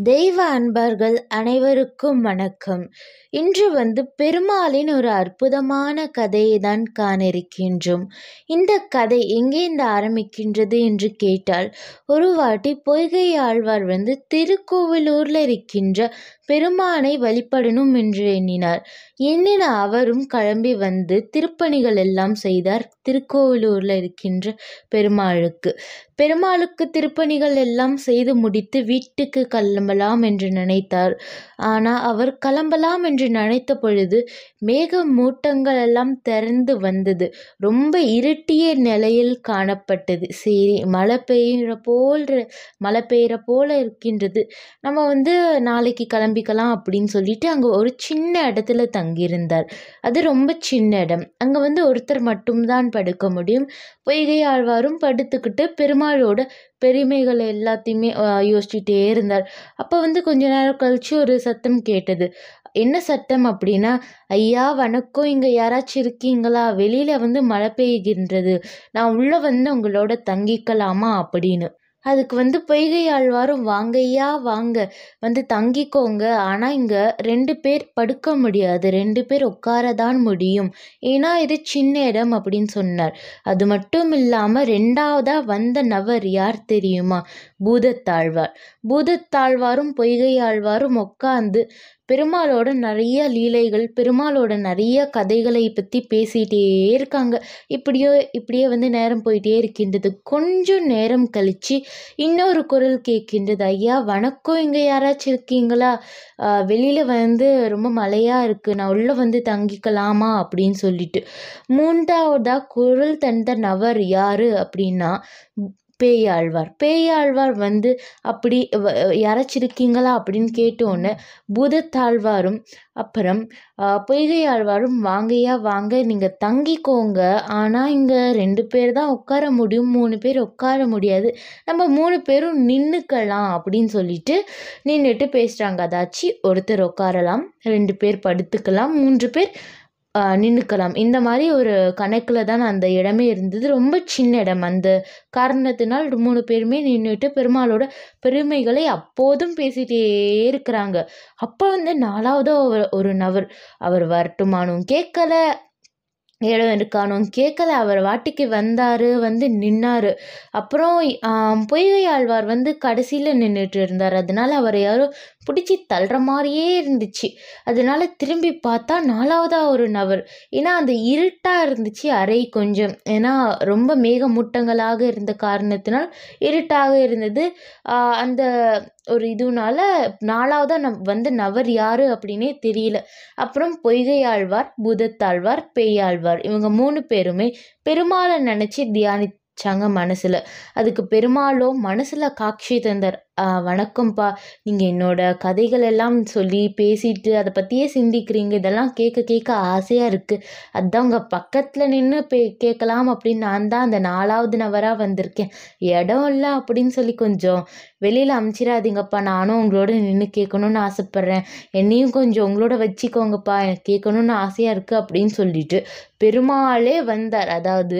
தெய்வ அன்பர்கள் அனைவருக்கும் வணக்கம். இன்று வந்து பெருமாளின் ஒரு அற்புதமான கதையை தான் காண இருக்கின்றோம் இந்த கதை எங்கேருந்து ஆரம்பிக்கின்றது என்று கேட்டால் ஒரு வாட்டி பொய்கை ஆழ்வார் வந்து திருக்கோவிலூரில் இருக்கின்ற பெருமானை வழிபடணும் என்று எண்ணினார். எண்ணின அவரும் கிளம்பி வந்து திருப்பணிகள் எல்லாம் செய்தார். திருக்கோவிலூரில் இருக்கின்ற பெருமாளுக்கு. பெருமாளுக்கு திருப்பணிகள் எல்லாம் செய்து முடித்து வீட்டுக்கு கிளம்பலாம் என்று நினைத்தார். ஆனால் அவர் கிளம்பலாம் என்று நினைத்த பொழுது மேக மூட்டங்கள் எல்லாம் திறந்து வந்தது. ரொம்ப இருட்டிய நிலையில் காணப்பட்டது. சரி மழை பெய்கிற போல் மழை பெய்கிற போல இருக்கின்றது. நம்ம வந்து நாளைக்கு கிளம்பி கிளம்பிக்கலாம் அப்படின்னு சொல்லிட்டு அங்கே ஒரு சின்ன இடத்துல தங்கியிருந்தார். அது ரொம்ப சின்ன இடம். அங்கே வந்து ஒருத்தர் மட்டும்தான் படுக்க முடியும். பொய்கை ஆழ்வாரும் படுத்துக்கிட்டு பெருமாளோட பெருமைகள் எல்லாத்தையுமே யோசிச்சுட்டே இருந்தார். அப்போ வந்து கொஞ்ச நேரம் கழிச்சு ஒரு சத்தம் கேட்டது. என்ன சத்தம் அப்படின்னா ஐயா வணக்கம். இங்கே யாராச்சும் இருக்கீங்களா? வெளியில் வந்து மழை பெய்கின்றது. நான் உள்ளே வந்து உங்களோட தங்கிக்கலாமா? அப்படின்னு. அதுக்கு வந்து பொய்கை ஆழ்வாரும் வாங்கய்யா வாங்க வந்து தங்கிக்கோங்க. ஆனால் இங்கே ரெண்டு பேர் படுக்க முடியாது. ரெண்டு பேர் உட்கார தான் முடியும். ஏன்னா இது சின்ன இடம் அப்படின்னு சொன்னார். அது மட்டும் இல்லாமல் ரெண்டாவதாக வந்த நபர் யார் தெரியுமா? பூதத்தாழ்வார். பூதத்தாழ்வாரும் பொய்கை ஆழ்வாரும் உட்காந்து பெருமாளோட நிறைய லீலைகள் பெருமாளோட நிறைய கதைகளை பற்றி பேசிகிட்டே இருக்காங்க. இப்படியோ இப்படியே வந்து நேரம் போயிட்டே இருக்கின்றது. கொஞ்சம் நேரம் கழித்து இன்னொரு குரல் கேட்கின்றது. ஐயா வணக்கம். இங்கே யாராச்சும் இருக்கீங்களா? வெளியில் வந்து ரொம்ப மழையாக இருக்குது நான் உள்ளே வந்து தங்கிக்கலாமா? அப்படின்னு சொல்லிட்டு. மூன்றாவதாக குரல் தந்த நபர் யார் அப்படின்னா பேயாழ்வார். பேயாழ்வார் வந்து அப்படி யாராச்சும் அப்படின்னு கேட்டோன்னே பூதத்தாழ்வாரும் அப்புறம் பொய்கை ஆழ்வாரும் வாங்க நீங்கள் தங்கிக்கோங்க. ஆனால் இங்கே ரெண்டு பேர் தான் உட்கார முடியும். மூணு பேர் உட்கார முடியாது. நம்ம மூணு பேரும் நின்றுக்கலாம் அப்படின்னு சொல்லிட்டு நின்றுட்டு பேசுகிறாங்க அதாச்சு ஒருத்தர் உட்காரலாம் ரெண்டு பேர் படுத்துக்கலாம் மூன்று பேர் நின்றுக்கலாம் இந்த மாதிரி ஒரு கணக்கில் தான் அந்த இடமே இருந்தது. ரொம்ப சின்ன இடம். அந்த காரணத்தினால் மூணு பேருமே நின்றுட்டு பெருமாளோட பெருமைகளை அப்போதும் பேசிகிட்டே இருக்கிறாங்க. அப்போ வந்து நாலாவதோ ஒரு நபர் அவர் வரட்டுமானும் கேட்கல இடம் இருக்கானும் கேட்கல அவர் வாட்டிக்கு வந்தார் வந்து நின்னார். அப்புறம் பொய்கை ஆழ்வார் வந்து கடைசியில் நின்றுட்டு இருந்தார். அதனால் அவர் யாரோ பிடிச்சி தள்ளுற மாதிரியே இருந்துச்சு. அதனால திரும்பி பார்த்தா நாலாவதாக ஒரு நபர். ஏன்னா அந்த இருட்டாக இருந்துச்சு அறை கொஞ்சம். ஏன்னா ரொம்ப மேகமூட்டங்களாக இருந்த காரணத்தினால் இருட்டாக இருந்தது. அந்த ஒரு இதுனால நாலாவதாக நம் வந்து நபர் யார் அப்படின்னே தெரியல. அப்புறம் பொய்கை ஆழ்வார் பூதத்தாழ்வார் பேயாழ்வார். இவங்க மூணு பேருமே பெருமாளை நினச்சி தியானிச்சாங்க மனசில். அதுக்கு பெருமாளோ மனசில் காட்சி தந்தார். வணக்கம்ப்பா. நீங்கள் என்னோடய கதைகள் எல்லாம் சொல்லி பேசிட்டு அதை பற்றியே சிந்திக்கிறீங்க. இதெல்லாம் கேட்க கேட்க ஆசையாக இருக்குது அதுதான் உங்கள் பக்கத்தில் நின்று பே கேட்கலாம் அப்படின்னு நான் தான் அந்த நாலாவது நபராக வந்திருக்கேன். இடம் இல்லை அப்படின்னு சொல்லி கொஞ்சம் வெளியில் அமுச்சிடாதீங்கப்பா நானும் உங்களோட நின்று கேட்கணுன்னு ஆசைப்பட்றேன். என்னையும் கொஞ்சம் உங்களோட வச்சுக்கோங்கப்பா. எனக்கு கேட்கணுன்னு ஆசையாக இருக்குது அப்படின்னு சொல்லிட்டு பெருமாளே வந்தார். அதாவது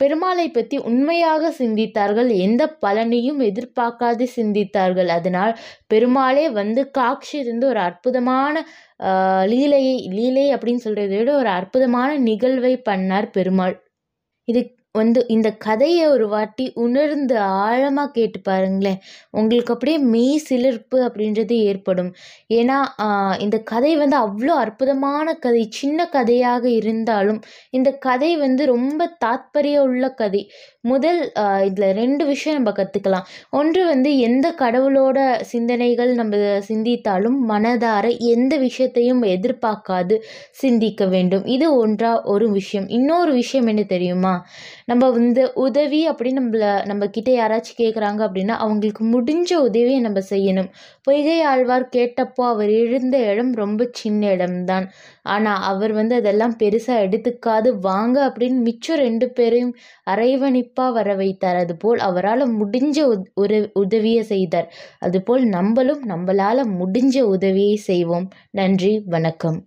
பெருமாளை பற்றி உண்மையாக சிந்தித்தார்கள். எந்த பலனையும் எதிர்பார்க்காது சிந்தித்தார்கள். அதனால் பெருமாளே வந்து காட்சி இருந்து ஒரு அற்புதமான லீலையை லீலை அப்படின்னு சொல்கிறத விட ஒரு அற்புதமான நிகழ்வை பண்ணார் பெருமாள். இது வந்து இந்த கதையை ஒரு வாட்டி உணர்ந்து ஆழமாக கேட்டு பாருங்களேன். உங்களுக்கு அப்படியே மெய் சிலிர்ப்பு அப்படின்றது ஏற்படும். ஏன்னா இந்த கதை வந்து அவ்வளோ அற்புதமான கதை. சின்ன கதையாக இருந்தாலும் இந்த கதை வந்து ரொம்ப தாத்பரிய உள்ள கதை. முதல் இதில் ரெண்டு விஷயம் நம்ம கற்றுக்கலாம் ஒன்று வந்து எந்த கடவுளோட சிந்தனைகள் நம்ம சிந்தித்தாலும் மனதார எந்த விஷயத்தையும் எதிர்பார்க்காது சிந்திக்க வேண்டும். இது ஒன்றா ஒரு விஷயம். இன்னொரு விஷயம் என்ன தெரியுமா? நம்ம வந்து உதவி அப்படின்னு நம்மள நம்ம கிட்ட யாராச்சும் கேட்குறாங்க அப்படின்னா அவங்களுக்கு முடிஞ்ச உதவியை நம்ம செய்யணும். பொய்கை ஆழ்வார் கேட்டப்போ அவர் எழுந்த இடம் ரொம்ப சின்ன இடம்தான். ஆனால் அவர் வந்து அதெல்லாம் பெருசாக எடுத்துக்காது வாங்க அப்படின்னு மிச்சம் ரெண்டு பேரையும் அரைவணிப்பாக வர வைத்தார். அதுபோல் அவரால் முடிஞ்ச உத உதவியை செய்தார். அதுபோல் நம்மளும் நம்மளால் முடிஞ்ச உதவியை செய்வோம். நன்றி வணக்கம்.